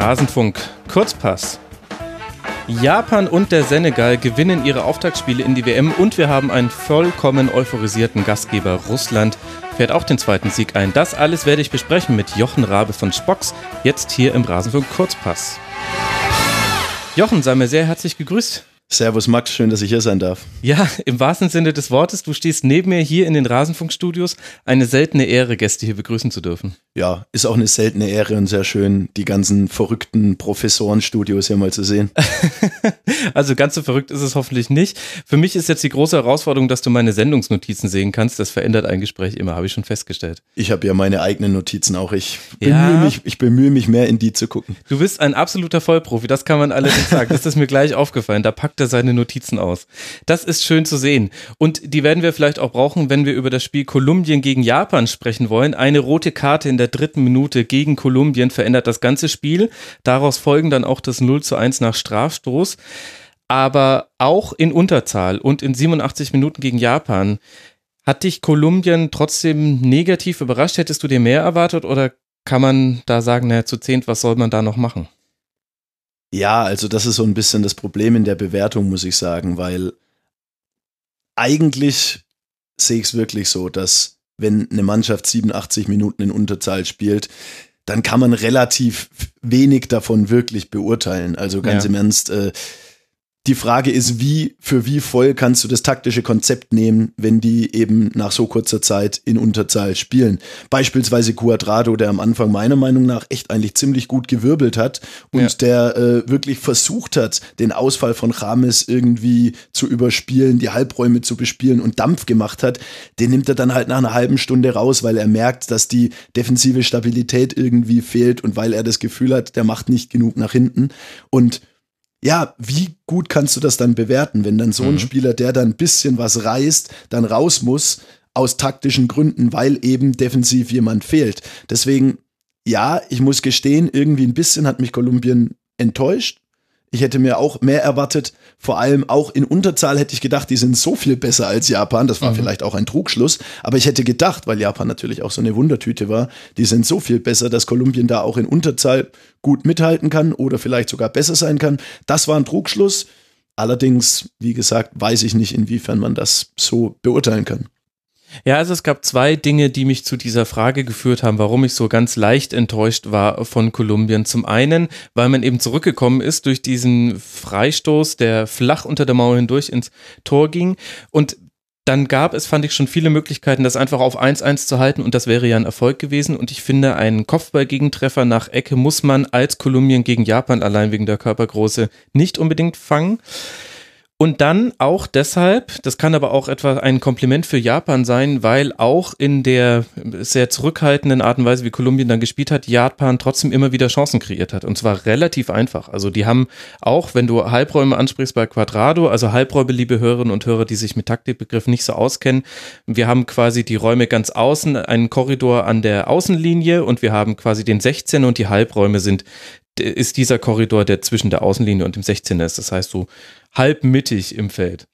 Rasenfunk Kurzpass. Japan und der Senegal gewinnen ihre Auftaktspiele in die WM und wir haben einen vollkommen euphorisierten Gastgeber Russland fährt auch den zweiten Sieg ein. Das alles werde ich besprechen mit Jochen Rabe von Spox, jetzt hier im Rasenfunk Kurzpass. Jochen, sei mir sehr herzlich gegrüßt. Servus Max, schön, dass ich hier sein darf. Ja, im wahrsten Sinne des Wortes, du stehst neben mir hier in den Rasenfunkstudios. Eine seltene Ehre, Gäste hier begrüßen zu dürfen. Ja, ist auch eine seltene Ehre und sehr schön, die ganzen verrückten Professorenstudios hier mal zu sehen. also ganz so verrückt ist es hoffentlich nicht. Für mich ist jetzt die große Herausforderung, dass du meine Sendungsnotizen sehen kannst. Das verändert ein Gespräch immer, habe ich schon festgestellt. Ich habe ja meine eigenen Notizen auch. Ich bemühe, ja. mich, ich bemühe mich mehr in die zu gucken. Du bist ein absoluter Vollprofi, das kann man allerdings sagen. Das ist mir gleich aufgefallen. Da packt er seine Notizen aus. Das ist schön zu sehen. Und die werden wir vielleicht auch brauchen, wenn wir über das Spiel Kolumbien gegen Japan sprechen wollen. Eine rote Karte in der dritten Minute gegen Kolumbien verändert das ganze Spiel. Daraus folgen dann auch das 0 zu 1 nach Strafstoß. Aber auch in Unterzahl und in 87 Minuten gegen Japan hat dich Kolumbien trotzdem negativ überrascht? Hättest du dir mehr erwartet oder kann man da sagen, naja, zu zehnt, was soll man da noch machen? Ja, also das ist so ein bisschen das Problem in der Bewertung, muss ich sagen, weil eigentlich sehe ich es wirklich so, dass wenn eine Mannschaft 87 Minuten in Unterzahl spielt, dann kann man relativ wenig davon wirklich beurteilen. Also ganz ja. im Ernst, äh, die Frage ist, wie, für wie voll kannst du das taktische Konzept nehmen, wenn die eben nach so kurzer Zeit in Unterzahl spielen. Beispielsweise Cuadrado, der am Anfang meiner Meinung nach echt eigentlich ziemlich gut gewirbelt hat und ja. der äh, wirklich versucht hat, den Ausfall von Rames irgendwie zu überspielen, die Halbräume zu bespielen und Dampf gemacht hat, den nimmt er dann halt nach einer halben Stunde raus, weil er merkt, dass die defensive Stabilität irgendwie fehlt und weil er das Gefühl hat, der macht nicht genug nach hinten und ja, wie gut kannst du das dann bewerten, wenn dann so ein mhm. Spieler, der dann ein bisschen was reißt, dann raus muss, aus taktischen Gründen, weil eben defensiv jemand fehlt. Deswegen, ja, ich muss gestehen, irgendwie ein bisschen hat mich Kolumbien enttäuscht. Ich hätte mir auch mehr erwartet. Vor allem auch in Unterzahl hätte ich gedacht, die sind so viel besser als Japan. Das war mhm. vielleicht auch ein Trugschluss. Aber ich hätte gedacht, weil Japan natürlich auch so eine Wundertüte war, die sind so viel besser, dass Kolumbien da auch in Unterzahl gut mithalten kann oder vielleicht sogar besser sein kann. Das war ein Trugschluss. Allerdings, wie gesagt, weiß ich nicht, inwiefern man das so beurteilen kann. Ja, also es gab zwei Dinge, die mich zu dieser Frage geführt haben, warum ich so ganz leicht enttäuscht war von Kolumbien. Zum einen, weil man eben zurückgekommen ist durch diesen Freistoß, der flach unter der Mauer hindurch ins Tor ging. Und dann gab es, fand ich, schon viele Möglichkeiten, das einfach auf 1-1 zu halten und das wäre ja ein Erfolg gewesen. Und ich finde, einen Kopfballgegentreffer nach Ecke muss man als Kolumbien gegen Japan allein wegen der Körpergröße nicht unbedingt fangen. Und dann auch deshalb, das kann aber auch etwa ein Kompliment für Japan sein, weil auch in der sehr zurückhaltenden Art und Weise, wie Kolumbien dann gespielt hat, Japan trotzdem immer wieder Chancen kreiert hat. Und zwar relativ einfach. Also die haben auch, wenn du Halbräume ansprichst bei Quadrado, also Halbräume, liebe Hörerinnen und Hörer, die sich mit Taktikbegriffen nicht so auskennen, wir haben quasi die Räume ganz außen, einen Korridor an der Außenlinie und wir haben quasi den 16 und die Halbräume sind ist dieser Korridor, der zwischen der Außenlinie und dem 16er ist. Das heißt so halb mittig im Feld.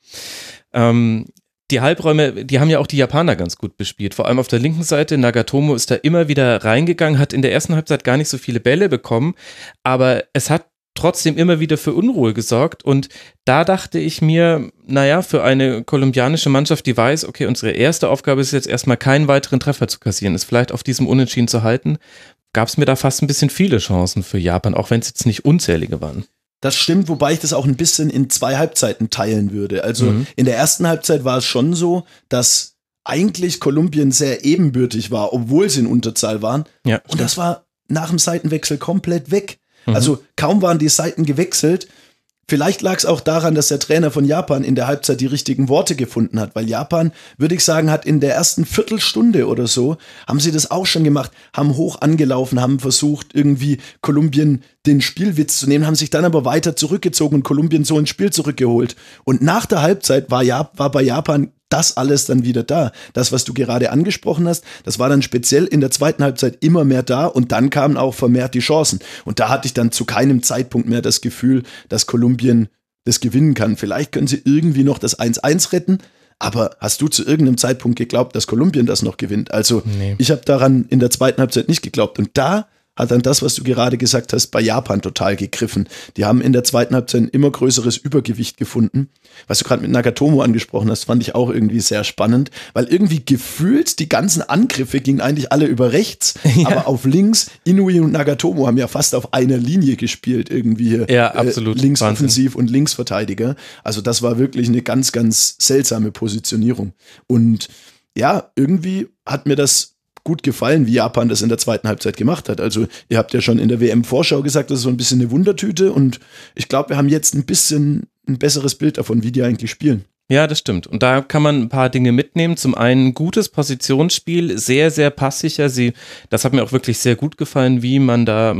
Ähm, die Halbräume, die haben ja auch die Japaner ganz gut bespielt. Vor allem auf der linken Seite. Nagatomo ist da immer wieder reingegangen, hat in der ersten Halbzeit gar nicht so viele Bälle bekommen, aber es hat trotzdem immer wieder für Unruhe gesorgt. Und da dachte ich mir, naja, für eine kolumbianische Mannschaft, die weiß, okay, unsere erste Aufgabe ist jetzt erstmal keinen weiteren Treffer zu kassieren, ist vielleicht auf diesem Unentschieden zu halten, gab es mir da fast ein bisschen viele Chancen für Japan, auch wenn es jetzt nicht unzählige waren. Das stimmt, wobei ich das auch ein bisschen in zwei Halbzeiten teilen würde. Also mhm. in der ersten Halbzeit war es schon so, dass eigentlich Kolumbien sehr ebenbürtig war, obwohl sie in Unterzahl waren. Ja, und das war nach dem Seitenwechsel komplett weg. Mhm. Also kaum waren die Seiten gewechselt Vielleicht lag es auch daran, dass der Trainer von Japan in der Halbzeit die richtigen Worte gefunden hat, weil Japan, würde ich sagen, hat in der ersten Viertelstunde oder so, haben sie das auch schon gemacht, haben hoch angelaufen, haben versucht, irgendwie Kolumbien den Spielwitz zu nehmen, haben sich dann aber weiter zurückgezogen und Kolumbien so ins Spiel zurückgeholt. Und nach der Halbzeit war, Jap war bei Japan das alles dann wieder da. Das, was du gerade angesprochen hast, das war dann speziell in der zweiten Halbzeit immer mehr da und dann kamen auch vermehrt die Chancen. Und da hatte ich dann zu keinem Zeitpunkt mehr das Gefühl, dass Kolumbien das gewinnen kann. Vielleicht können sie irgendwie noch das 1-1 retten, aber hast du zu irgendeinem Zeitpunkt geglaubt, dass Kolumbien das noch gewinnt? Also nee. ich habe daran in der zweiten Halbzeit nicht geglaubt. Und da hat dann das, was du gerade gesagt hast, bei Japan total gegriffen. Die haben in der zweiten Halbzeit ein immer größeres Übergewicht gefunden. Was du gerade mit Nagatomo angesprochen hast, fand ich auch irgendwie sehr spannend, weil irgendwie gefühlt die ganzen Angriffe gingen eigentlich alle über rechts, ja. aber auf links, Inui und Nagatomo haben ja fast auf einer Linie gespielt, irgendwie ja, äh, absolut. Äh, Linksoffensiv und Linksverteidiger. Also das war wirklich eine ganz, ganz seltsame Positionierung. Und ja, irgendwie hat mir das gut gefallen, wie Japan das in der zweiten Halbzeit gemacht hat. Also ihr habt ja schon in der WM-Vorschau gesagt, das ist so ein bisschen eine Wundertüte und ich glaube, wir haben jetzt ein bisschen ein besseres Bild davon, wie die eigentlich spielen. Ja, das stimmt. Und da kann man ein paar Dinge mitnehmen. Zum einen gutes Positionsspiel, sehr, sehr passsicher. Sie, das hat mir auch wirklich sehr gut gefallen, wie man da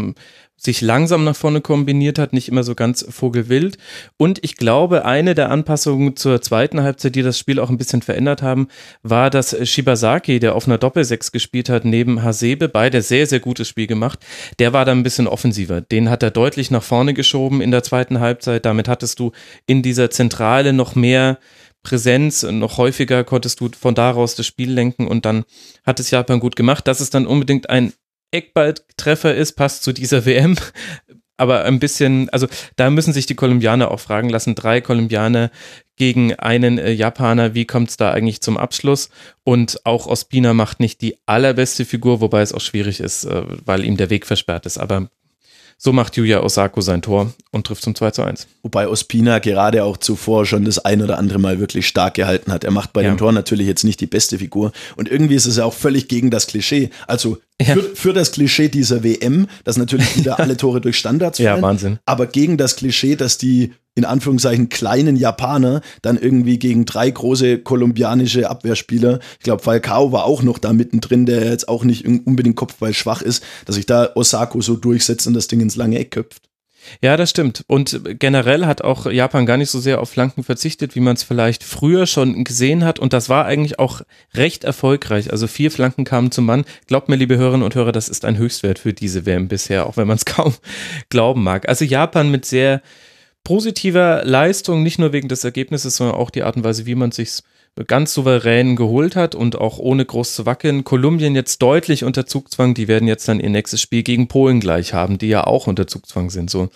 sich langsam nach vorne kombiniert hat, nicht immer so ganz vogelwild. Und ich glaube, eine der Anpassungen zur zweiten Halbzeit, die das Spiel auch ein bisschen verändert haben, war, dass Shibasaki, der auf einer Doppelsechs gespielt hat, neben Hasebe, beide sehr, sehr gutes Spiel gemacht, der war da ein bisschen offensiver. Den hat er deutlich nach vorne geschoben in der zweiten Halbzeit. Damit hattest du in dieser Zentrale noch mehr Präsenz, noch häufiger konntest du von daraus das Spiel lenken und dann hat es Japan gut gemacht. Das ist dann unbedingt ein Eckballtreffer ist, passt zu dieser WM. Aber ein bisschen, also da müssen sich die Kolumbianer auch fragen lassen. Drei Kolumbianer gegen einen äh, Japaner, wie kommt es da eigentlich zum Abschluss? Und auch Ospina macht nicht die allerbeste Figur, wobei es auch schwierig ist, äh, weil ihm der Weg versperrt ist. Aber so macht Yuya Osako sein Tor und trifft zum 2 zu 1. Wobei Ospina gerade auch zuvor schon das ein oder andere Mal wirklich stark gehalten hat. Er macht bei ja. dem Tor natürlich jetzt nicht die beste Figur. Und irgendwie ist es ja auch völlig gegen das Klischee. Also ja. für, für, das Klischee dieser WM, dass natürlich wieder alle Tore durch Standards fallen. Ja, Wahnsinn. Aber gegen das Klischee, dass die in Anführungszeichen kleinen Japaner dann irgendwie gegen drei große kolumbianische Abwehrspieler, ich glaube Falcao war auch noch da mittendrin, der jetzt auch nicht unbedingt Kopfball schwach ist, dass sich da Osako so durchsetzt und das Ding ins lange Eck köpft. Ja, das stimmt. Und generell hat auch Japan gar nicht so sehr auf Flanken verzichtet, wie man es vielleicht früher schon gesehen hat. Und das war eigentlich auch recht erfolgreich. Also vier Flanken kamen zum Mann. Glaubt mir, liebe Hörerinnen und Hörer, das ist ein Höchstwert für diese WM bisher, auch wenn man es kaum glauben mag. Also Japan mit sehr positiver Leistung, nicht nur wegen des Ergebnisses, sondern auch die Art und Weise, wie man sich ganz souverän geholt hat und auch ohne groß zu wackeln. Kolumbien jetzt deutlich unter Zugzwang, die werden jetzt dann ihr nächstes Spiel gegen Polen gleich haben, die ja auch unter Zugzwang sind. So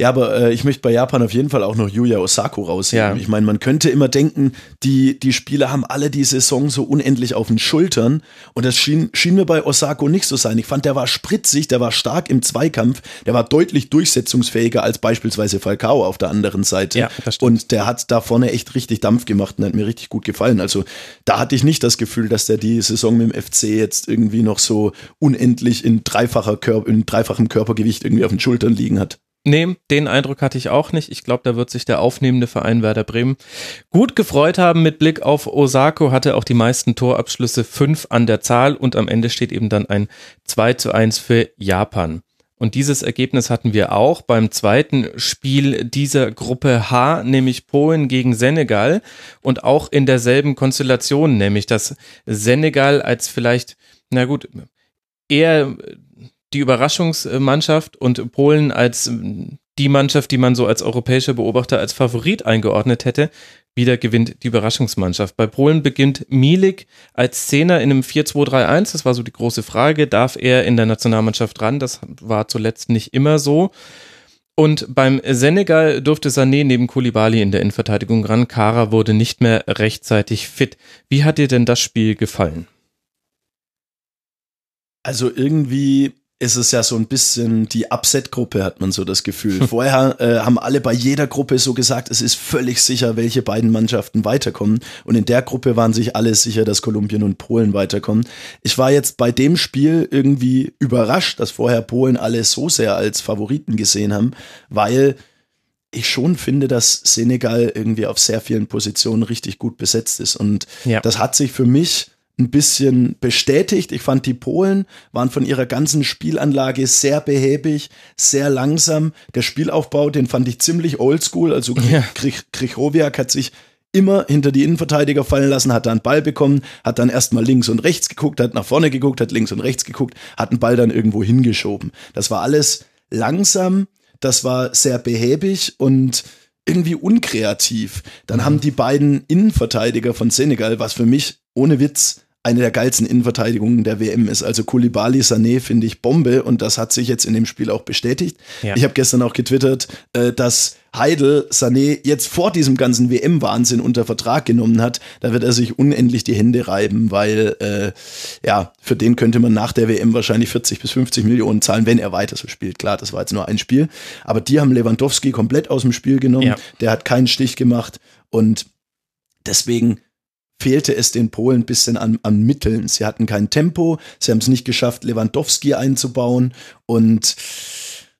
ja, aber äh, ich möchte bei Japan auf jeden Fall auch noch Yuya Osako rausheben. Ja. Ich meine, man könnte immer denken, die, die Spieler haben alle die Saison so unendlich auf den Schultern. Und das schien, schien mir bei Osako nicht so sein. Ich fand, der war spritzig, der war stark im Zweikampf, der war deutlich durchsetzungsfähiger als beispielsweise Falcao auf der anderen Seite. Ja, und der hat da vorne echt richtig Dampf gemacht und hat mir richtig gut gefallen. Also da hatte ich nicht das Gefühl, dass der die Saison mit dem FC jetzt irgendwie noch so unendlich in, dreifacher Körper, in dreifachem Körpergewicht irgendwie auf den Schultern liegen hat. Nee, den Eindruck hatte ich auch nicht. Ich glaube, da wird sich der aufnehmende Verein Werder Bremen gut gefreut haben mit Blick auf Osako, hatte auch die meisten Torabschlüsse fünf an der Zahl und am Ende steht eben dann ein 2 zu 1 für Japan. Und dieses Ergebnis hatten wir auch beim zweiten Spiel dieser Gruppe H, nämlich Polen gegen Senegal und auch in derselben Konstellation, nämlich dass Senegal als vielleicht, na gut, eher die Überraschungsmannschaft und Polen als ähm, die Mannschaft, die man so als europäischer Beobachter als Favorit eingeordnet hätte, wieder gewinnt die Überraschungsmannschaft. Bei Polen beginnt Milik als Zehner in einem 4-2-3-1. Das war so die große Frage. Darf er in der Nationalmannschaft ran? Das war zuletzt nicht immer so. Und beim Senegal durfte Sané neben Koulibaly in der Innenverteidigung ran. Kara wurde nicht mehr rechtzeitig fit. Wie hat dir denn das Spiel gefallen? Also irgendwie ist es ja so ein bisschen die Upset-Gruppe, hat man so das Gefühl. Vorher äh, haben alle bei jeder Gruppe so gesagt, es ist völlig sicher, welche beiden Mannschaften weiterkommen. Und in der Gruppe waren sich alle sicher, dass Kolumbien und Polen weiterkommen. Ich war jetzt bei dem Spiel irgendwie überrascht, dass vorher Polen alle so sehr als Favoriten gesehen haben, weil ich schon finde, dass Senegal irgendwie auf sehr vielen Positionen richtig gut besetzt ist. Und ja. das hat sich für mich ein bisschen bestätigt. Ich fand, die Polen waren von ihrer ganzen Spielanlage sehr behäbig, sehr langsam. Der Spielaufbau, den fand ich ziemlich oldschool. Also ja. Krichowiak hat sich immer hinter die Innenverteidiger fallen lassen, hat dann Ball bekommen, hat dann erstmal links und rechts geguckt, hat nach vorne geguckt, hat links und rechts geguckt, hat einen Ball dann irgendwo hingeschoben. Das war alles langsam, das war sehr behäbig und irgendwie unkreativ. Dann haben die beiden Innenverteidiger von Senegal, was für mich ohne Witz eine der geilsten Innenverteidigungen der WM ist. Also Koulibaly, Sané finde ich Bombe und das hat sich jetzt in dem Spiel auch bestätigt. Ja. Ich habe gestern auch getwittert, äh, dass Heidel Sané jetzt vor diesem ganzen WM-Wahnsinn unter Vertrag genommen hat. Da wird er sich unendlich die Hände reiben, weil äh, ja, für den könnte man nach der WM wahrscheinlich 40 bis 50 Millionen zahlen, wenn er weiter so spielt. Klar, das war jetzt nur ein Spiel. Aber die haben Lewandowski komplett aus dem Spiel genommen. Ja. Der hat keinen Stich gemacht und deswegen fehlte es den Polen ein bisschen an, an Mitteln. Sie hatten kein Tempo, sie haben es nicht geschafft, Lewandowski einzubauen und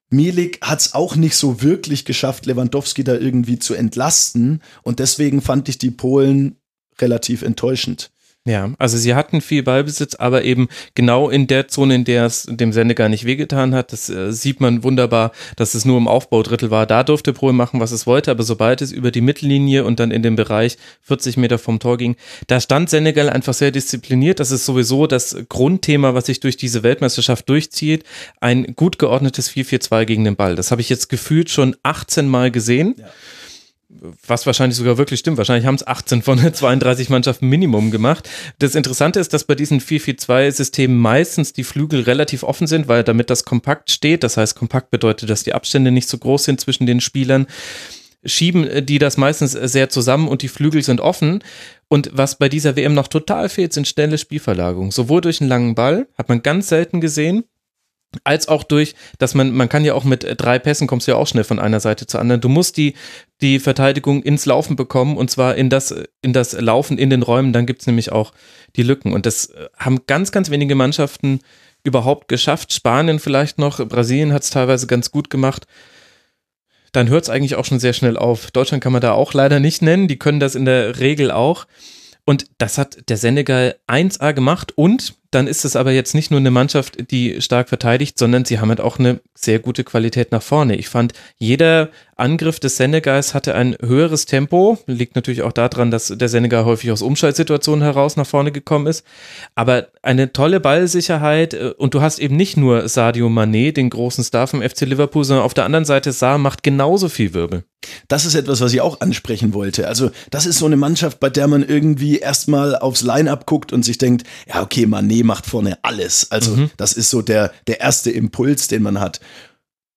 Milik hat es auch nicht so wirklich geschafft, Lewandowski da irgendwie zu entlasten und deswegen fand ich die Polen relativ enttäuschend. Ja, also sie hatten viel Ballbesitz, aber eben genau in der Zone, in der es dem Senegal nicht wehgetan hat. Das äh, sieht man wunderbar, dass es nur im Aufbaudrittel war. Da durfte Polen machen, was es wollte, aber sobald es über die Mittellinie und dann in den Bereich 40 Meter vom Tor ging, da stand Senegal einfach sehr diszipliniert. Das ist sowieso das Grundthema, was sich durch diese Weltmeisterschaft durchzieht. Ein gut geordnetes 4-4-2 gegen den Ball. Das habe ich jetzt gefühlt schon 18 Mal gesehen. Ja was wahrscheinlich sogar wirklich stimmt. Wahrscheinlich haben es 18 von 32 Mannschaften Minimum gemacht. Das Interessante ist, dass bei diesen 4-4-2-Systemen meistens die Flügel relativ offen sind, weil damit das kompakt steht, das heißt, kompakt bedeutet, dass die Abstände nicht so groß sind zwischen den Spielern, schieben die das meistens sehr zusammen und die Flügel sind offen. Und was bei dieser WM noch total fehlt, sind schnelle Spielverlagerungen. Sowohl durch einen langen Ball, hat man ganz selten gesehen, als auch durch, dass man, man kann ja auch mit drei Pässen kommst du ja auch schnell von einer Seite zur anderen. Du musst die, die Verteidigung ins Laufen bekommen und zwar in das, in das Laufen in den Räumen, dann gibt es nämlich auch die Lücken. Und das haben ganz, ganz wenige Mannschaften überhaupt geschafft. Spanien vielleicht noch, Brasilien hat es teilweise ganz gut gemacht. Dann hört es eigentlich auch schon sehr schnell auf. Deutschland kann man da auch leider nicht nennen, die können das in der Regel auch. Und das hat der Senegal 1A gemacht und dann ist es aber jetzt nicht nur eine Mannschaft, die stark verteidigt, sondern sie haben halt auch eine sehr gute Qualität nach vorne. Ich fand, jeder Angriff des Senegals hatte ein höheres Tempo. Liegt natürlich auch daran, dass der Senegal häufig aus Umschaltsituationen heraus nach vorne gekommen ist. Aber eine tolle Ballsicherheit äh, und du hast eben nicht nur Sadio Mané, den großen Star vom FC Liverpool, sondern auf der anderen Seite Saar macht genauso viel Wirbel. Das ist etwas, was ich auch ansprechen wollte. Also, das ist so eine Mannschaft, bei der man irgendwie erstmal aufs Line-Up guckt und sich denkt, ja, okay, Mané macht vorne alles. Also mhm. das ist so der, der erste Impuls, den man hat.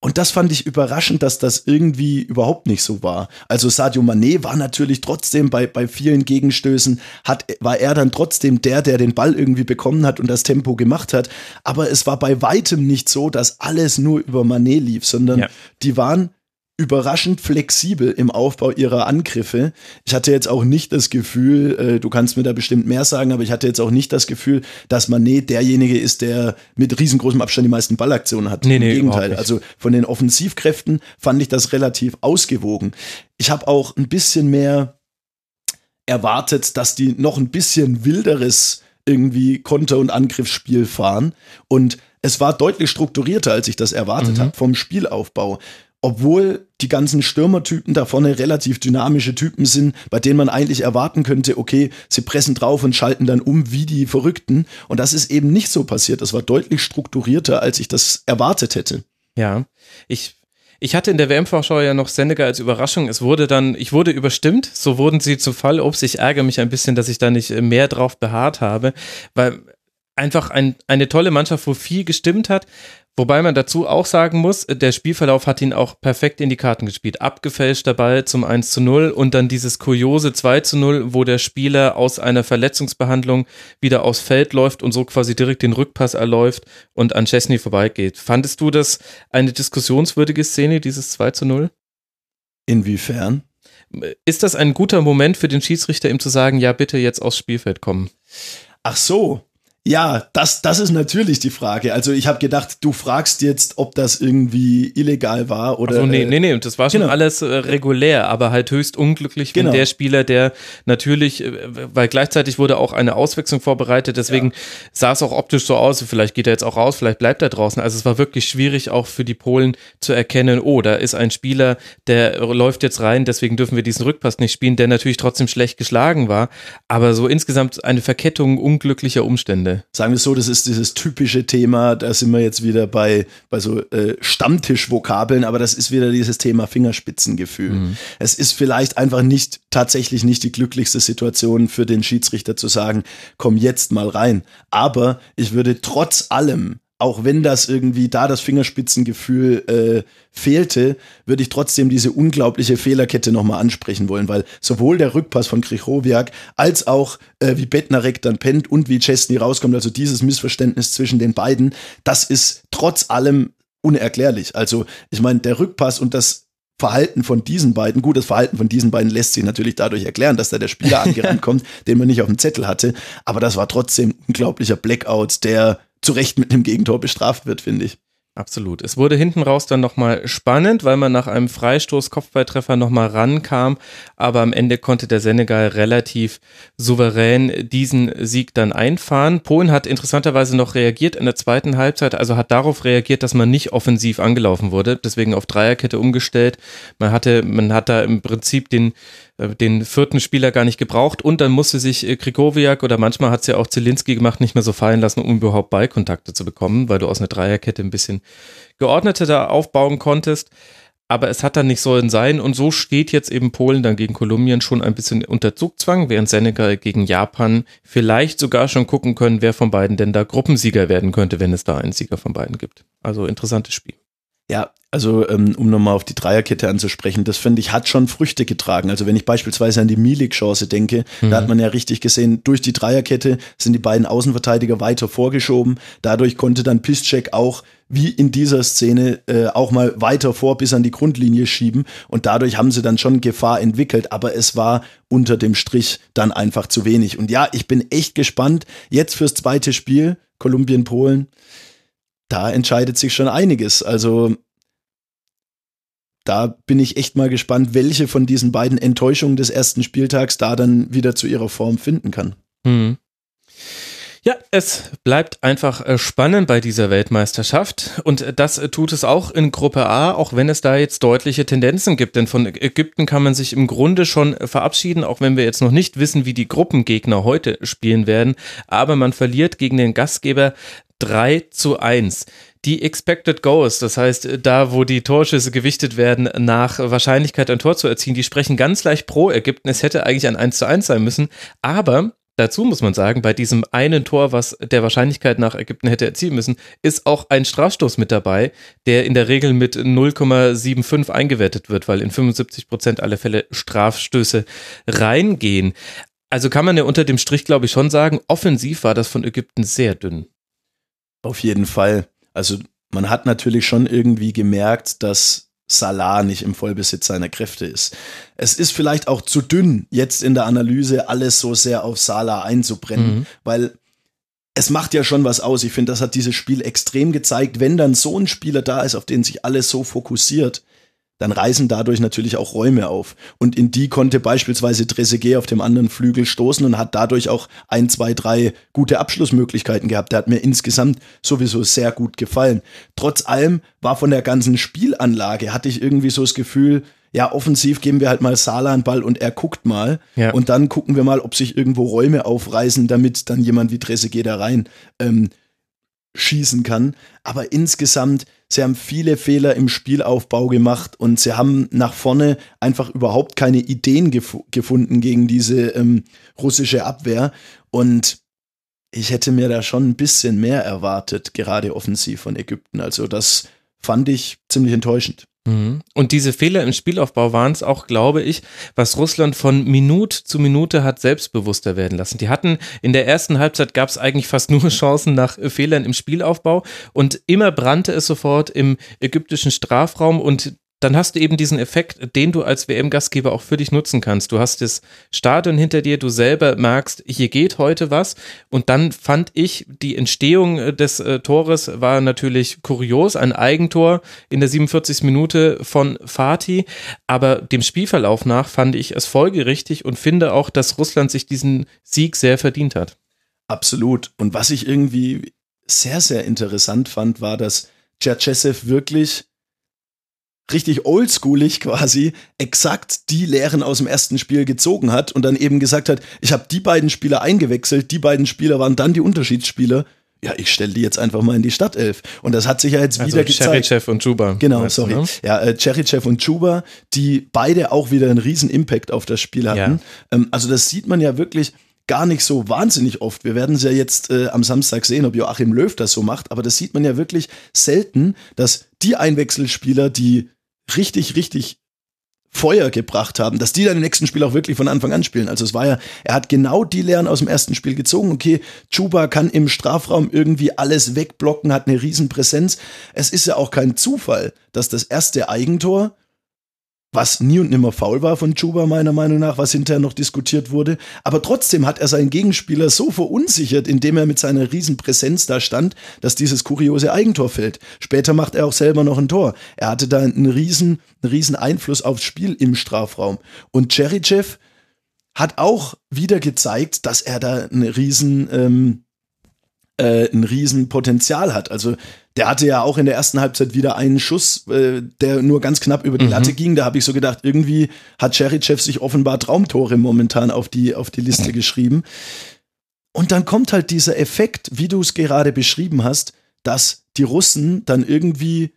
Und das fand ich überraschend, dass das irgendwie überhaupt nicht so war. Also Sadio Mané war natürlich trotzdem bei, bei vielen Gegenstößen, hat, war er dann trotzdem der, der den Ball irgendwie bekommen hat und das Tempo gemacht hat. Aber es war bei weitem nicht so, dass alles nur über Mané lief, sondern ja. die waren überraschend flexibel im Aufbau ihrer Angriffe. Ich hatte jetzt auch nicht das Gefühl, äh, du kannst mir da bestimmt mehr sagen, aber ich hatte jetzt auch nicht das Gefühl, dass Manet derjenige ist, der mit riesengroßem Abstand die meisten Ballaktionen hat. Nee, Im nee, Gegenteil. Also von den Offensivkräften fand ich das relativ ausgewogen. Ich habe auch ein bisschen mehr erwartet, dass die noch ein bisschen wilderes irgendwie Konter- und Angriffsspiel fahren. Und es war deutlich strukturierter, als ich das erwartet mhm. habe vom Spielaufbau obwohl die ganzen Stürmertypen da vorne relativ dynamische Typen sind, bei denen man eigentlich erwarten könnte, okay, sie pressen drauf und schalten dann um wie die Verrückten. Und das ist eben nicht so passiert. Das war deutlich strukturierter, als ich das erwartet hätte. Ja, ich ich hatte in der WM-Vorschau ja noch Senegal als Überraschung. Es wurde dann, ich wurde überstimmt, so wurden sie zu Fall. Ups, ich ärgere mich ein bisschen, dass ich da nicht mehr drauf beharrt habe, weil einfach ein, eine tolle Mannschaft, wo viel gestimmt hat. Wobei man dazu auch sagen muss, der Spielverlauf hat ihn auch perfekt in die Karten gespielt. Abgefälschter Ball zum 1 zu 0 und dann dieses kuriose 2 zu 0, wo der Spieler aus einer Verletzungsbehandlung wieder aufs Feld läuft und so quasi direkt den Rückpass erläuft und an Chesney vorbeigeht. Fandest du das eine diskussionswürdige Szene, dieses 2 zu 0? Inwiefern? Ist das ein guter Moment für den Schiedsrichter, ihm zu sagen, ja, bitte jetzt aufs Spielfeld kommen? Ach so, ja, das, das ist natürlich die Frage. Also ich habe gedacht, du fragst jetzt, ob das irgendwie illegal war oder. Also nee, nee, nee, das war schon genau. alles äh, regulär, aber halt höchst unglücklich, wenn genau. der Spieler, der natürlich, äh, weil gleichzeitig wurde auch eine Auswechslung vorbereitet, deswegen ja. sah es auch optisch so aus, vielleicht geht er jetzt auch raus, vielleicht bleibt er draußen. Also es war wirklich schwierig auch für die Polen zu erkennen, oh, da ist ein Spieler, der läuft jetzt rein, deswegen dürfen wir diesen Rückpass nicht spielen, der natürlich trotzdem schlecht geschlagen war, aber so insgesamt eine Verkettung unglücklicher Umstände. Sagen wir so, das ist dieses typische Thema, da sind wir jetzt wieder bei, bei so äh, Stammtischvokabeln, aber das ist wieder dieses Thema Fingerspitzengefühl. Mhm. Es ist vielleicht einfach nicht, tatsächlich nicht die glücklichste Situation für den Schiedsrichter zu sagen, komm jetzt mal rein. Aber ich würde trotz allem auch wenn das irgendwie da das Fingerspitzengefühl äh, fehlte, würde ich trotzdem diese unglaubliche Fehlerkette nochmal ansprechen wollen, weil sowohl der Rückpass von Krichowiak als auch äh, wie Bettnarek dann pennt und wie Chesney rauskommt, also dieses Missverständnis zwischen den beiden, das ist trotz allem unerklärlich. Also ich meine, der Rückpass und das Verhalten von diesen beiden, gut, das Verhalten von diesen beiden lässt sich natürlich dadurch erklären, dass da der Spieler angerannt kommt, den man nicht auf dem Zettel hatte, aber das war trotzdem ein unglaublicher Blackout, der zu Recht mit einem Gegentor bestraft wird, finde ich. Absolut. Es wurde hinten raus dann nochmal spannend, weil man nach einem Freistoß Kopfballtreffer nochmal rankam, aber am Ende konnte der Senegal relativ souverän diesen Sieg dann einfahren. Polen hat interessanterweise noch reagiert in der zweiten Halbzeit, also hat darauf reagiert, dass man nicht offensiv angelaufen wurde, deswegen auf Dreierkette umgestellt. Man hatte, man hat da im Prinzip den den vierten Spieler gar nicht gebraucht und dann musste sich äh, Krikowiak oder manchmal hat es ja auch Zelinski gemacht, nicht mehr so fallen lassen, um überhaupt Ballkontakte zu bekommen, weil du aus einer Dreierkette ein bisschen geordneter da aufbauen konntest. Aber es hat dann nicht sollen sein und so steht jetzt eben Polen dann gegen Kolumbien schon ein bisschen unter Zugzwang, während Senegal gegen Japan vielleicht sogar schon gucken können, wer von beiden denn da Gruppensieger werden könnte, wenn es da einen Sieger von beiden gibt. Also interessantes Spiel. Ja, also ähm, um nochmal auf die Dreierkette anzusprechen, das finde ich, hat schon Früchte getragen. Also wenn ich beispielsweise an die Milik-Chance denke, mhm. da hat man ja richtig gesehen, durch die Dreierkette sind die beiden Außenverteidiger weiter vorgeschoben. Dadurch konnte dann Piszczek auch wie in dieser Szene äh, auch mal weiter vor bis an die Grundlinie schieben und dadurch haben sie dann schon Gefahr entwickelt, aber es war unter dem Strich dann einfach zu wenig. Und ja, ich bin echt gespannt jetzt fürs zweite Spiel Kolumbien-Polen da entscheidet sich schon einiges. Also da bin ich echt mal gespannt, welche von diesen beiden Enttäuschungen des ersten Spieltags da dann wieder zu ihrer Form finden kann. Mhm. Ja, es bleibt einfach äh, spannend bei dieser Weltmeisterschaft und das tut es auch in Gruppe A, auch wenn es da jetzt deutliche Tendenzen gibt. Denn von Ägypten kann man sich im Grunde schon verabschieden, auch wenn wir jetzt noch nicht wissen, wie die Gruppengegner heute spielen werden. Aber man verliert gegen den Gastgeber 3 zu 1. Die Expected Goals, das heißt, da, wo die Torschüsse gewichtet werden, nach Wahrscheinlichkeit ein Tor zu erzielen, die sprechen ganz leicht pro Ägypten. Es hätte eigentlich ein 1 zu 1 sein müssen, aber Dazu muss man sagen, bei diesem einen Tor, was der Wahrscheinlichkeit nach Ägypten hätte erzielen müssen, ist auch ein Strafstoß mit dabei, der in der Regel mit 0,75 eingewertet wird, weil in 75 Prozent aller Fälle Strafstöße reingehen. Also kann man ja unter dem Strich, glaube ich, schon sagen, offensiv war das von Ägypten sehr dünn. Auf jeden Fall. Also man hat natürlich schon irgendwie gemerkt, dass Salah nicht im Vollbesitz seiner Kräfte ist. Es ist vielleicht auch zu dünn, jetzt in der Analyse alles so sehr auf Salah einzubrennen, mhm. weil es macht ja schon was aus. Ich finde, das hat dieses Spiel extrem gezeigt. Wenn dann so ein Spieler da ist, auf den sich alles so fokussiert, dann reißen dadurch natürlich auch Räume auf. Und in die konnte beispielsweise Trezeguet auf dem anderen Flügel stoßen und hat dadurch auch ein, zwei, drei gute Abschlussmöglichkeiten gehabt. Der hat mir insgesamt sowieso sehr gut gefallen. Trotz allem war von der ganzen Spielanlage, hatte ich irgendwie so das Gefühl, ja, offensiv geben wir halt mal Sala einen Ball und er guckt mal. Ja. Und dann gucken wir mal, ob sich irgendwo Räume aufreißen, damit dann jemand wie Trezeguet da rein ähm, schießen kann. Aber insgesamt, sie haben viele Fehler im Spielaufbau gemacht und sie haben nach vorne einfach überhaupt keine Ideen gef gefunden gegen diese ähm, russische Abwehr. Und ich hätte mir da schon ein bisschen mehr erwartet, gerade offensiv von Ägypten. Also das fand ich ziemlich enttäuschend. Mhm. Und diese Fehler im Spielaufbau waren es auch, glaube ich, was Russland von Minute zu Minute hat selbstbewusster werden lassen. Die hatten in der ersten Halbzeit gab es eigentlich fast nur Chancen nach Fehlern im Spielaufbau und immer brannte es sofort im ägyptischen Strafraum und dann hast du eben diesen Effekt, den du als WM-Gastgeber auch für dich nutzen kannst. Du hast das Stadion hinter dir, du selber merkst, hier geht heute was. Und dann fand ich, die Entstehung des äh, Tores war natürlich kurios, ein Eigentor in der 47. Minute von Fatih. Aber dem Spielverlauf nach fand ich es folgerichtig und finde auch, dass Russland sich diesen Sieg sehr verdient hat. Absolut. Und was ich irgendwie sehr, sehr interessant fand, war, dass Tscherchesev wirklich richtig oldschoolig quasi exakt die Lehren aus dem ersten Spiel gezogen hat und dann eben gesagt hat, ich habe die beiden Spieler eingewechselt, die beiden Spieler waren dann die Unterschiedsspieler. Ja, ich stelle die jetzt einfach mal in die Stadtelf. Und das hat sich ja jetzt also wieder gezeigt. Cherichev und Chuba. Genau, sorry. Du, ne? Ja, äh, Cherichev und Chuba, die beide auch wieder einen riesen Impact auf das Spiel hatten. Ja. Ähm, also das sieht man ja wirklich gar nicht so wahnsinnig oft. Wir werden es ja jetzt äh, am Samstag sehen, ob Joachim Löw das so macht, aber das sieht man ja wirklich selten, dass die Einwechselspieler, die richtig, richtig Feuer gebracht haben, dass die dann im nächsten Spiel auch wirklich von Anfang an spielen. Also es war ja, er hat genau die Lehren aus dem ersten Spiel gezogen. Okay, Chuba kann im Strafraum irgendwie alles wegblocken, hat eine Riesenpräsenz. Es ist ja auch kein Zufall, dass das erste Eigentor was nie und nimmer faul war von Chuba, meiner Meinung nach, was hinterher noch diskutiert wurde. Aber trotzdem hat er seinen Gegenspieler so verunsichert, indem er mit seiner Riesenpräsenz da stand, dass dieses kuriose Eigentor fällt. Später macht er auch selber noch ein Tor. Er hatte da einen riesen, einen riesen Einfluss aufs Spiel im Strafraum. Und Cherichev hat auch wieder gezeigt, dass er da einen riesen, ähm, äh, ein Riesenpotenzial hat. Also der hatte ja auch in der ersten Halbzeit wieder einen Schuss, äh, der nur ganz knapp über die mhm. Latte ging. Da habe ich so gedacht, irgendwie hat Cherichev sich offenbar Traumtore momentan auf die, auf die Liste geschrieben. Und dann kommt halt dieser Effekt, wie du es gerade beschrieben hast, dass die Russen dann irgendwie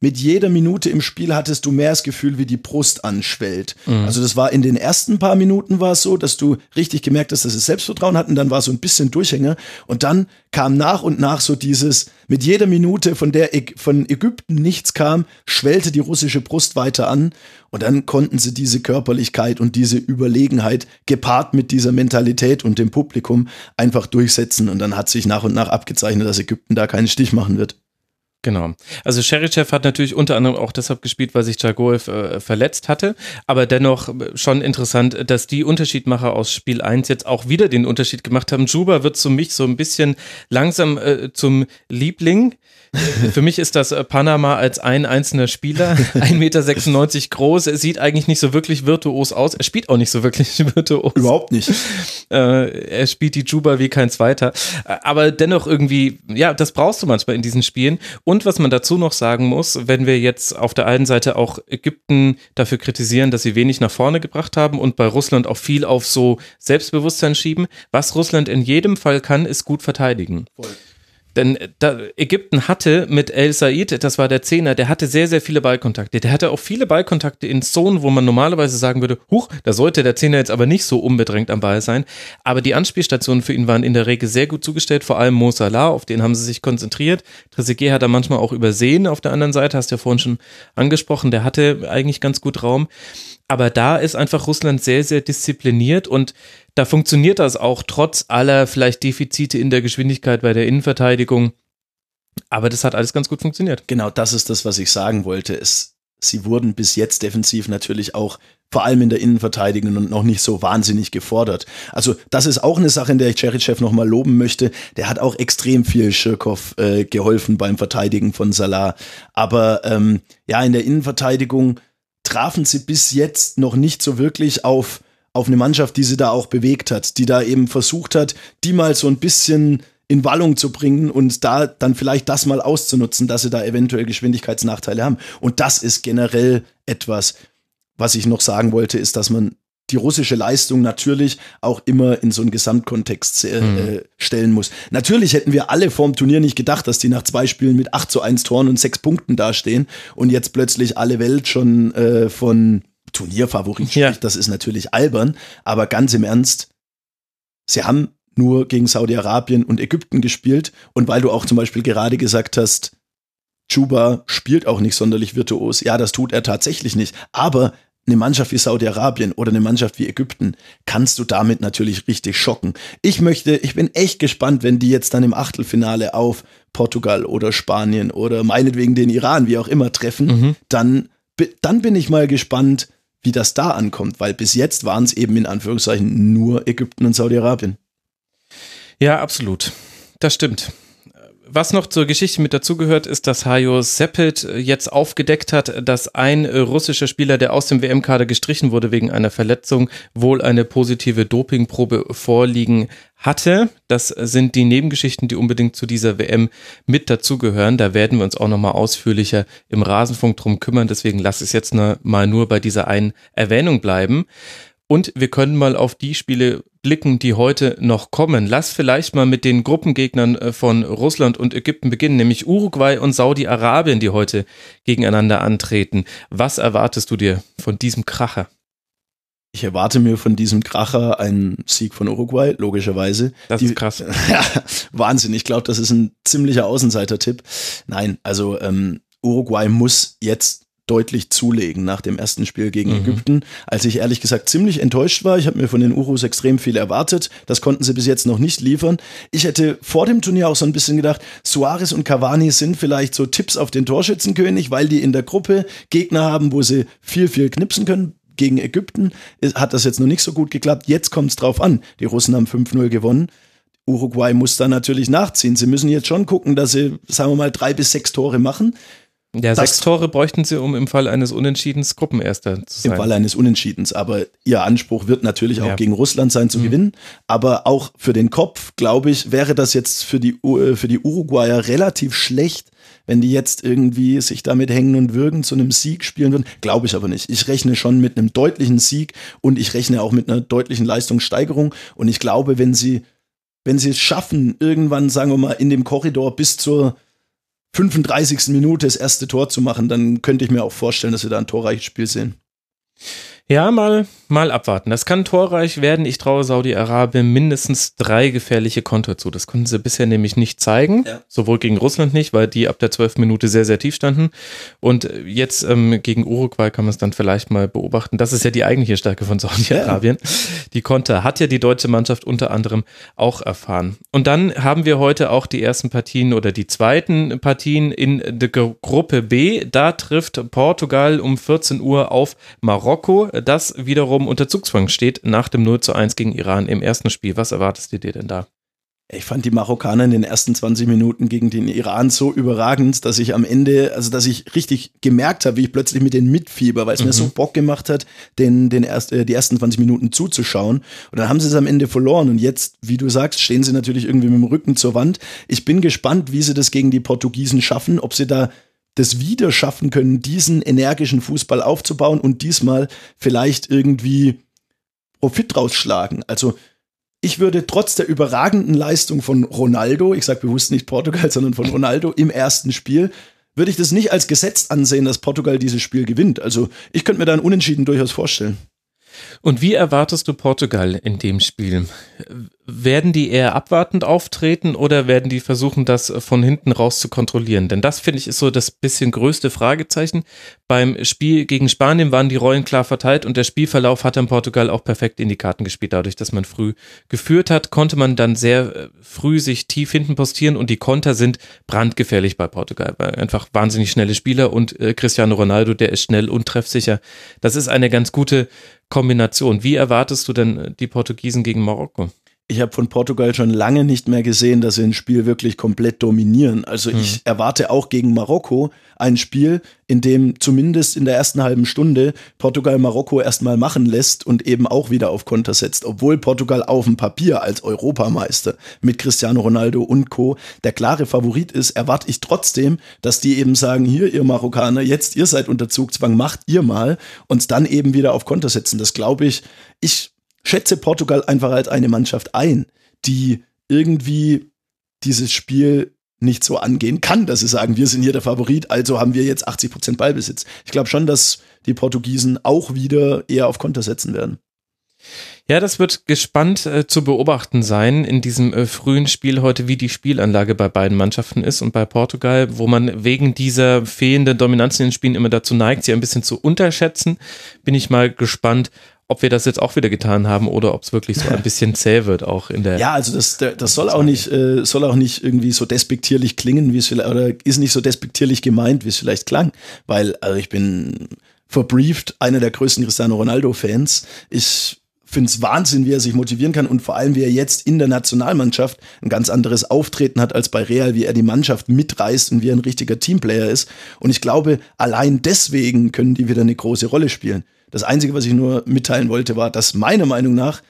mit jeder Minute im Spiel hattest du mehr das Gefühl, wie die Brust anschwellt. Mhm. Also das war in den ersten paar Minuten war es so, dass du richtig gemerkt hast, dass sie Selbstvertrauen hatten, dann war so ein bisschen Durchhänger und dann kam nach und nach so dieses, mit jeder Minute, von der von Ägypten nichts kam, schwellte die russische Brust weiter an und dann konnten sie diese Körperlichkeit und diese Überlegenheit gepaart mit dieser Mentalität und dem Publikum einfach durchsetzen und dann hat sich nach und nach abgezeichnet, dass Ägypten da keinen Stich machen wird. Genau. Also Cherichev hat natürlich unter anderem auch deshalb gespielt, weil sich Jagoev äh, verletzt hatte. Aber dennoch äh, schon interessant, dass die Unterschiedmacher aus Spiel 1 jetzt auch wieder den Unterschied gemacht haben. Juba wird für mich so ein bisschen langsam äh, zum Liebling für mich ist das äh, Panama als ein einzelner Spieler, 1,96 Meter groß. Er sieht eigentlich nicht so wirklich virtuos aus. Er spielt auch nicht so wirklich virtuos. Überhaupt nicht. Äh, er spielt die Juba wie kein zweiter. Aber dennoch irgendwie, ja, das brauchst du manchmal in diesen Spielen. Und was man dazu noch sagen muss, wenn wir jetzt auf der einen Seite auch Ägypten dafür kritisieren, dass sie wenig nach vorne gebracht haben und bei Russland auch viel auf so Selbstbewusstsein schieben, was Russland in jedem Fall kann, ist gut verteidigen. Voll. Denn da, Ägypten hatte mit El Said, das war der Zehner, der hatte sehr, sehr viele Ballkontakte. Der hatte auch viele Ballkontakte in Zonen, wo man normalerweise sagen würde, huch, da sollte der Zehner jetzt aber nicht so unbedrängt am Ball sein. Aber die Anspielstationen für ihn waren in der Regel sehr gut zugestellt, vor allem Mo Salah, auf den haben sie sich konzentriert. Trezeguet hat er manchmal auch übersehen auf der anderen Seite, hast du ja vorhin schon angesprochen, der hatte eigentlich ganz gut Raum. Aber da ist einfach Russland sehr, sehr diszipliniert und da funktioniert das auch trotz aller vielleicht Defizite in der Geschwindigkeit bei der Innenverteidigung. Aber das hat alles ganz gut funktioniert. Genau, das ist das, was ich sagen wollte. Es, sie wurden bis jetzt defensiv natürlich auch vor allem in der Innenverteidigung und noch nicht so wahnsinnig gefordert. Also das ist auch eine Sache, in der ich Cherichev nochmal loben möchte. Der hat auch extrem viel Schirkow äh, geholfen beim Verteidigen von Salah. Aber ähm, ja, in der Innenverteidigung trafen sie bis jetzt noch nicht so wirklich auf auf eine Mannschaft, die sie da auch bewegt hat, die da eben versucht hat, die mal so ein bisschen in Wallung zu bringen und da dann vielleicht das mal auszunutzen, dass sie da eventuell Geschwindigkeitsnachteile haben. Und das ist generell etwas, was ich noch sagen wollte, ist, dass man die russische Leistung natürlich auch immer in so einen Gesamtkontext äh, mhm. stellen muss. Natürlich hätten wir alle vorm Turnier nicht gedacht, dass die nach zwei Spielen mit 8 zu 1 Toren und 6 Punkten dastehen und jetzt plötzlich alle Welt schon äh, von Turnierfavorit ja. spricht, das ist natürlich albern, aber ganz im Ernst, sie haben nur gegen Saudi-Arabien und Ägypten gespielt und weil du auch zum Beispiel gerade gesagt hast, Chuba spielt auch nicht sonderlich virtuos. Ja, das tut er tatsächlich nicht. Aber eine Mannschaft wie Saudi-Arabien oder eine Mannschaft wie Ägypten kannst du damit natürlich richtig schocken. Ich möchte, ich bin echt gespannt, wenn die jetzt dann im Achtelfinale auf Portugal oder Spanien oder meinetwegen den Iran, wie auch immer, treffen, mhm. dann, dann bin ich mal gespannt, wie das da ankommt, weil bis jetzt waren es eben in Anführungszeichen nur Ägypten und Saudi-Arabien. Ja, absolut. Das stimmt. Was noch zur Geschichte mit dazugehört, ist, dass Hajo Seppelt jetzt aufgedeckt hat, dass ein russischer Spieler, der aus dem WM-Kader gestrichen wurde wegen einer Verletzung, wohl eine positive Dopingprobe vorliegen hatte. Das sind die Nebengeschichten, die unbedingt zu dieser WM mit dazugehören. Da werden wir uns auch nochmal ausführlicher im Rasenfunk drum kümmern. Deswegen lass es jetzt mal nur bei dieser einen Erwähnung bleiben. Und wir können mal auf die Spiele blicken, die heute noch kommen. Lass vielleicht mal mit den Gruppengegnern äh, von Russland und Ägypten beginnen, nämlich Uruguay und Saudi-Arabien, die heute gegeneinander antreten. Was erwartest du dir von diesem Kracher? Ich erwarte mir von diesem Kracher einen Sieg von Uruguay, logischerweise. Das ist krass. ja, Wahnsinn. Ich glaube, das ist ein ziemlicher Außenseiter-Tipp. Nein, also ähm, Uruguay muss jetzt deutlich zulegen nach dem ersten Spiel gegen mhm. Ägypten, als ich ehrlich gesagt ziemlich enttäuscht war. Ich habe mir von den Urus extrem viel erwartet. Das konnten sie bis jetzt noch nicht liefern. Ich hätte vor dem Turnier auch so ein bisschen gedacht, Suarez und Cavani sind vielleicht so Tipps auf den Torschützenkönig, weil die in der Gruppe Gegner haben, wo sie viel, viel knipsen können. Gegen Ägypten hat das jetzt noch nicht so gut geklappt. Jetzt kommt es drauf an. Die Russen haben 5-0 gewonnen. Uruguay muss da natürlich nachziehen. Sie müssen jetzt schon gucken, dass sie, sagen wir mal, drei bis sechs Tore machen. Ja, das, sechs Tore bräuchten sie, um im Fall eines Unentschiedens Gruppenerster zu sein. Im Fall eines Unentschiedens. Aber ihr Anspruch wird natürlich auch ja. gegen Russland sein zu mhm. gewinnen. Aber auch für den Kopf, glaube ich, wäre das jetzt für die, äh, für die Uruguayer relativ schlecht, wenn die jetzt irgendwie sich damit hängen und würgen zu einem Sieg spielen würden. Glaube ich aber nicht. Ich rechne schon mit einem deutlichen Sieg und ich rechne auch mit einer deutlichen Leistungssteigerung. Und ich glaube, wenn sie, wenn sie es schaffen, irgendwann, sagen wir mal, in dem Korridor bis zur 35. Minute das erste Tor zu machen, dann könnte ich mir auch vorstellen, dass wir da ein torreiches Spiel sehen. Ja, mal, mal abwarten. Das kann torreich werden. Ich traue Saudi-Arabien mindestens drei gefährliche Konter zu. Das konnten sie bisher nämlich nicht zeigen. Ja. Sowohl gegen Russland nicht, weil die ab der 12. Minute sehr, sehr tief standen. Und jetzt ähm, gegen Uruguay kann man es dann vielleicht mal beobachten. Das ist ja die eigentliche Stärke von Saudi-Arabien. Ja. Die Konter hat ja die deutsche Mannschaft unter anderem auch erfahren. Und dann haben wir heute auch die ersten Partien oder die zweiten Partien in der Gruppe B. Da trifft Portugal um 14 Uhr auf Marokko das wiederum unter Zugzwang steht nach dem 0 zu 1 gegen Iran im ersten Spiel. Was erwartest du dir denn da? Ich fand die Marokkaner in den ersten 20 Minuten gegen den Iran so überragend, dass ich am Ende, also dass ich richtig gemerkt habe, wie ich plötzlich mit denen mitfieber, weil es mhm. mir so Bock gemacht hat, den, den erst, äh, die ersten 20 Minuten zuzuschauen. Und dann haben sie es am Ende verloren. Und jetzt, wie du sagst, stehen sie natürlich irgendwie mit dem Rücken zur Wand. Ich bin gespannt, wie sie das gegen die Portugiesen schaffen, ob sie da das wieder schaffen können, diesen energischen Fußball aufzubauen und diesmal vielleicht irgendwie Profit rausschlagen. Also ich würde trotz der überragenden Leistung von Ronaldo, ich sage bewusst nicht Portugal, sondern von Ronaldo im ersten Spiel, würde ich das nicht als gesetzt ansehen, dass Portugal dieses Spiel gewinnt. Also ich könnte mir da ein Unentschieden durchaus vorstellen. Und wie erwartest du Portugal in dem Spiel? Werden die eher abwartend auftreten oder werden die versuchen, das von hinten raus zu kontrollieren? Denn das finde ich ist so das bisschen größte Fragezeichen. Beim Spiel gegen Spanien waren die Rollen klar verteilt und der Spielverlauf hat dann Portugal auch perfekt in die Karten gespielt. Dadurch, dass man früh geführt hat, konnte man dann sehr äh, früh sich tief hinten postieren und die Konter sind brandgefährlich bei Portugal. Einfach wahnsinnig schnelle Spieler und äh, Cristiano Ronaldo, der ist schnell und treffsicher. Das ist eine ganz gute Kombination. Wie erwartest du denn die Portugiesen gegen Marokko? Ich habe von Portugal schon lange nicht mehr gesehen, dass sie ein Spiel wirklich komplett dominieren. Also hm. ich erwarte auch gegen Marokko ein Spiel, in dem zumindest in der ersten halben Stunde Portugal Marokko erstmal machen lässt und eben auch wieder auf Konter setzt. Obwohl Portugal auf dem Papier als Europameister mit Cristiano Ronaldo und Co. der klare Favorit ist, erwarte ich trotzdem, dass die eben sagen, hier ihr Marokkaner, jetzt ihr seid unter Zugzwang, macht ihr mal und dann eben wieder auf Konter setzen. Das glaube ich, ich schätze Portugal einfach als eine Mannschaft ein, die irgendwie dieses Spiel nicht so angehen kann, dass sie sagen, wir sind hier der Favorit, also haben wir jetzt 80 Prozent Ballbesitz. Ich glaube schon, dass die Portugiesen auch wieder eher auf Konter setzen werden. Ja, das wird gespannt äh, zu beobachten sein in diesem äh, frühen Spiel heute, wie die Spielanlage bei beiden Mannschaften ist und bei Portugal, wo man wegen dieser fehlenden Dominanz in den Spielen immer dazu neigt, sie ein bisschen zu unterschätzen. Bin ich mal gespannt, ob wir das jetzt auch wieder getan haben oder ob es wirklich so ein bisschen zäh wird auch in der. Ja, also das, das soll auch nicht, äh, soll auch nicht irgendwie so despektierlich klingen, wie es vielleicht, oder ist nicht so despektierlich gemeint, wie es vielleicht klang, weil also ich bin verbrieft, einer der größten Cristiano Ronaldo-Fans. Ich finde es Wahnsinn, wie er sich motivieren kann und vor allem, wie er jetzt in der Nationalmannschaft ein ganz anderes Auftreten hat als bei Real, wie er die Mannschaft mitreißt und wie er ein richtiger Teamplayer ist. Und ich glaube, allein deswegen können die wieder eine große Rolle spielen. Das Einzige, was ich nur mitteilen wollte, war, dass meiner Meinung nach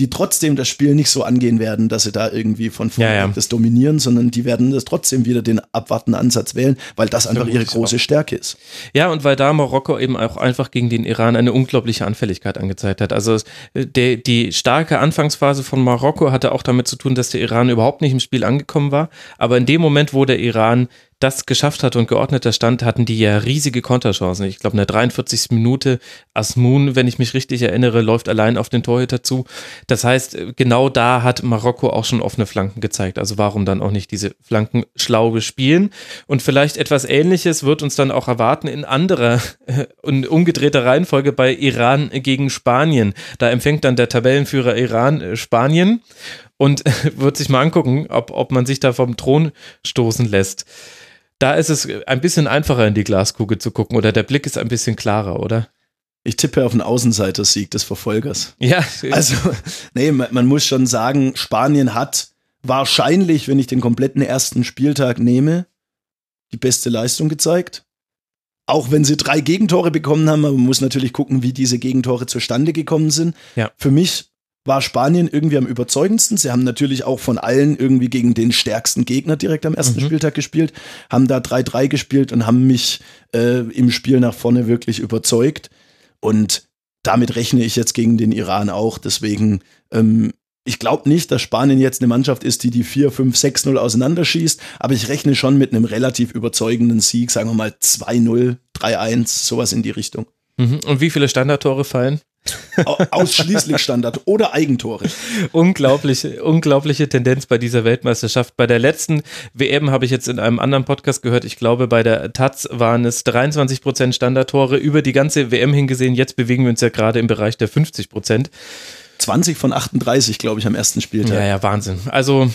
die trotzdem das Spiel nicht so angehen werden, dass sie da irgendwie von vorne Ja, ja. das dominieren, sondern die werden das trotzdem wieder den abwartenden Ansatz wählen, weil das einfach ihre große Stärke ist. Ja, und weil da Marokko eben auch einfach gegen den Iran eine unglaubliche Anfälligkeit angezeigt hat. Also es- der, die starke Anfangsphase von Marokko hatte auch damit zu tun, dass der Iran überhaupt nicht im Spiel angekommen war. Aber in dem Moment, wo der Iran das geschafft hat und geordneter stand, hatten die ja riesige Konterchancen. Ich glaube, in der 43. Minute Asmun, wenn ich mich richtig erinnere, läuft allein auf den Torhüter zu. Das heißt, genau da hat Marokko auch schon offene Flanken gezeigt. Also warum dann auch nicht diese Flanken schlau bespielen? Und vielleicht etwas Ähnliches wird uns dann auch erwarten in anderer äh, und umgedrehter Reihenfolge bei Iran gegen Spanien. Da empfängt dann der Tabellenführer Iran äh, Spanien und wird sich mal angucken, ob, ob man sich da vom Thron stoßen lässt. Da ist es ein bisschen einfacher in die Glaskugel zu gucken oder der Blick ist ein bisschen klarer, oder? Ich tippe auf einen Außenseitersieg des Verfolgers. Ja, Also, nee, man, man muss schon sagen, Spanien hat wahrscheinlich, wenn ich den kompletten ersten Spieltag nehme, die beste Leistung gezeigt. Auch wenn sie drei Gegentore bekommen haben, aber man muss natürlich gucken, wie diese Gegentore zustande gekommen sind. Ja. Für mich war Spanien irgendwie am überzeugendsten. Sie haben natürlich auch von allen irgendwie gegen den stärksten Gegner direkt am ersten Mhm. Spieltag gespielt, haben da 3-3 gespielt und haben mich äh, im Spiel nach vorne wirklich überzeugt. Und damit rechne ich jetzt gegen den Iran auch. Deswegen, ähm, ich glaube nicht, dass Spanien jetzt eine Mannschaft ist, die die 4, 5, 6-0 auseinanderschießt. Aber ich rechne schon mit einem relativ überzeugenden Sieg, sagen wir mal 2-0, 3-1, sowas in die Richtung. Mhm. Und wie viele Standardtore fallen? Au- Ausschließlich Standard oder Eigentore. Unglaubliche, unglaubliche Tendenz bei dieser Weltmeisterschaft. Bei der letzten WM habe ich jetzt in einem anderen Podcast gehört. Ich glaube, bei der Taz waren es 23 Prozent Standardtore über die ganze WM hingesehen. Jetzt bewegen wir uns ja gerade im Bereich der 50 Prozent. 20 von 38, glaube ich, am ersten Spieltag. Ja, ja, Wahnsinn. Also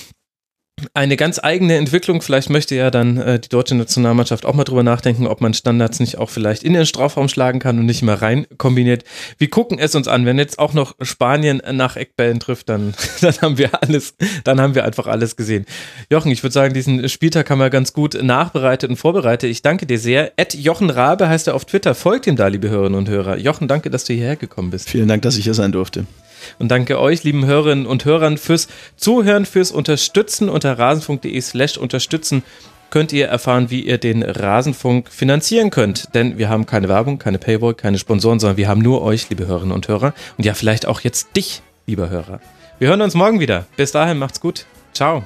eine ganz eigene Entwicklung. Vielleicht möchte ja dann äh, die deutsche Nationalmannschaft auch mal drüber nachdenken, ob man Standards nicht auch vielleicht in den Strafraum schlagen kann und nicht immer rein kombiniert. Wir gucken es uns an. Wenn jetzt auch noch Spanien nach Eckbällen trifft, dann, dann haben wir alles, dann haben wir einfach alles gesehen. Jochen, ich würde sagen, diesen Spieltag haben wir ganz gut nachbereitet und vorbereitet. Ich danke dir sehr. Ed Jochen Rabe heißt er auf Twitter. Folgt ihm da, liebe Hörerinnen und Hörer. Jochen, danke, dass du hierher gekommen bist. Vielen Dank, dass ich hier sein durfte. Und danke euch, lieben Hörerinnen und Hörern, fürs Zuhören, fürs Unterstützen. Unter rasenfunk.de slash unterstützen könnt ihr erfahren, wie ihr den Rasenfunk finanzieren könnt. Denn wir haben keine Werbung, keine Paywall, keine Sponsoren, sondern wir haben nur euch, liebe Hörerinnen und Hörer. Und ja, vielleicht auch jetzt dich, lieber Hörer. Wir hören uns morgen wieder. Bis dahin, macht's gut. Ciao.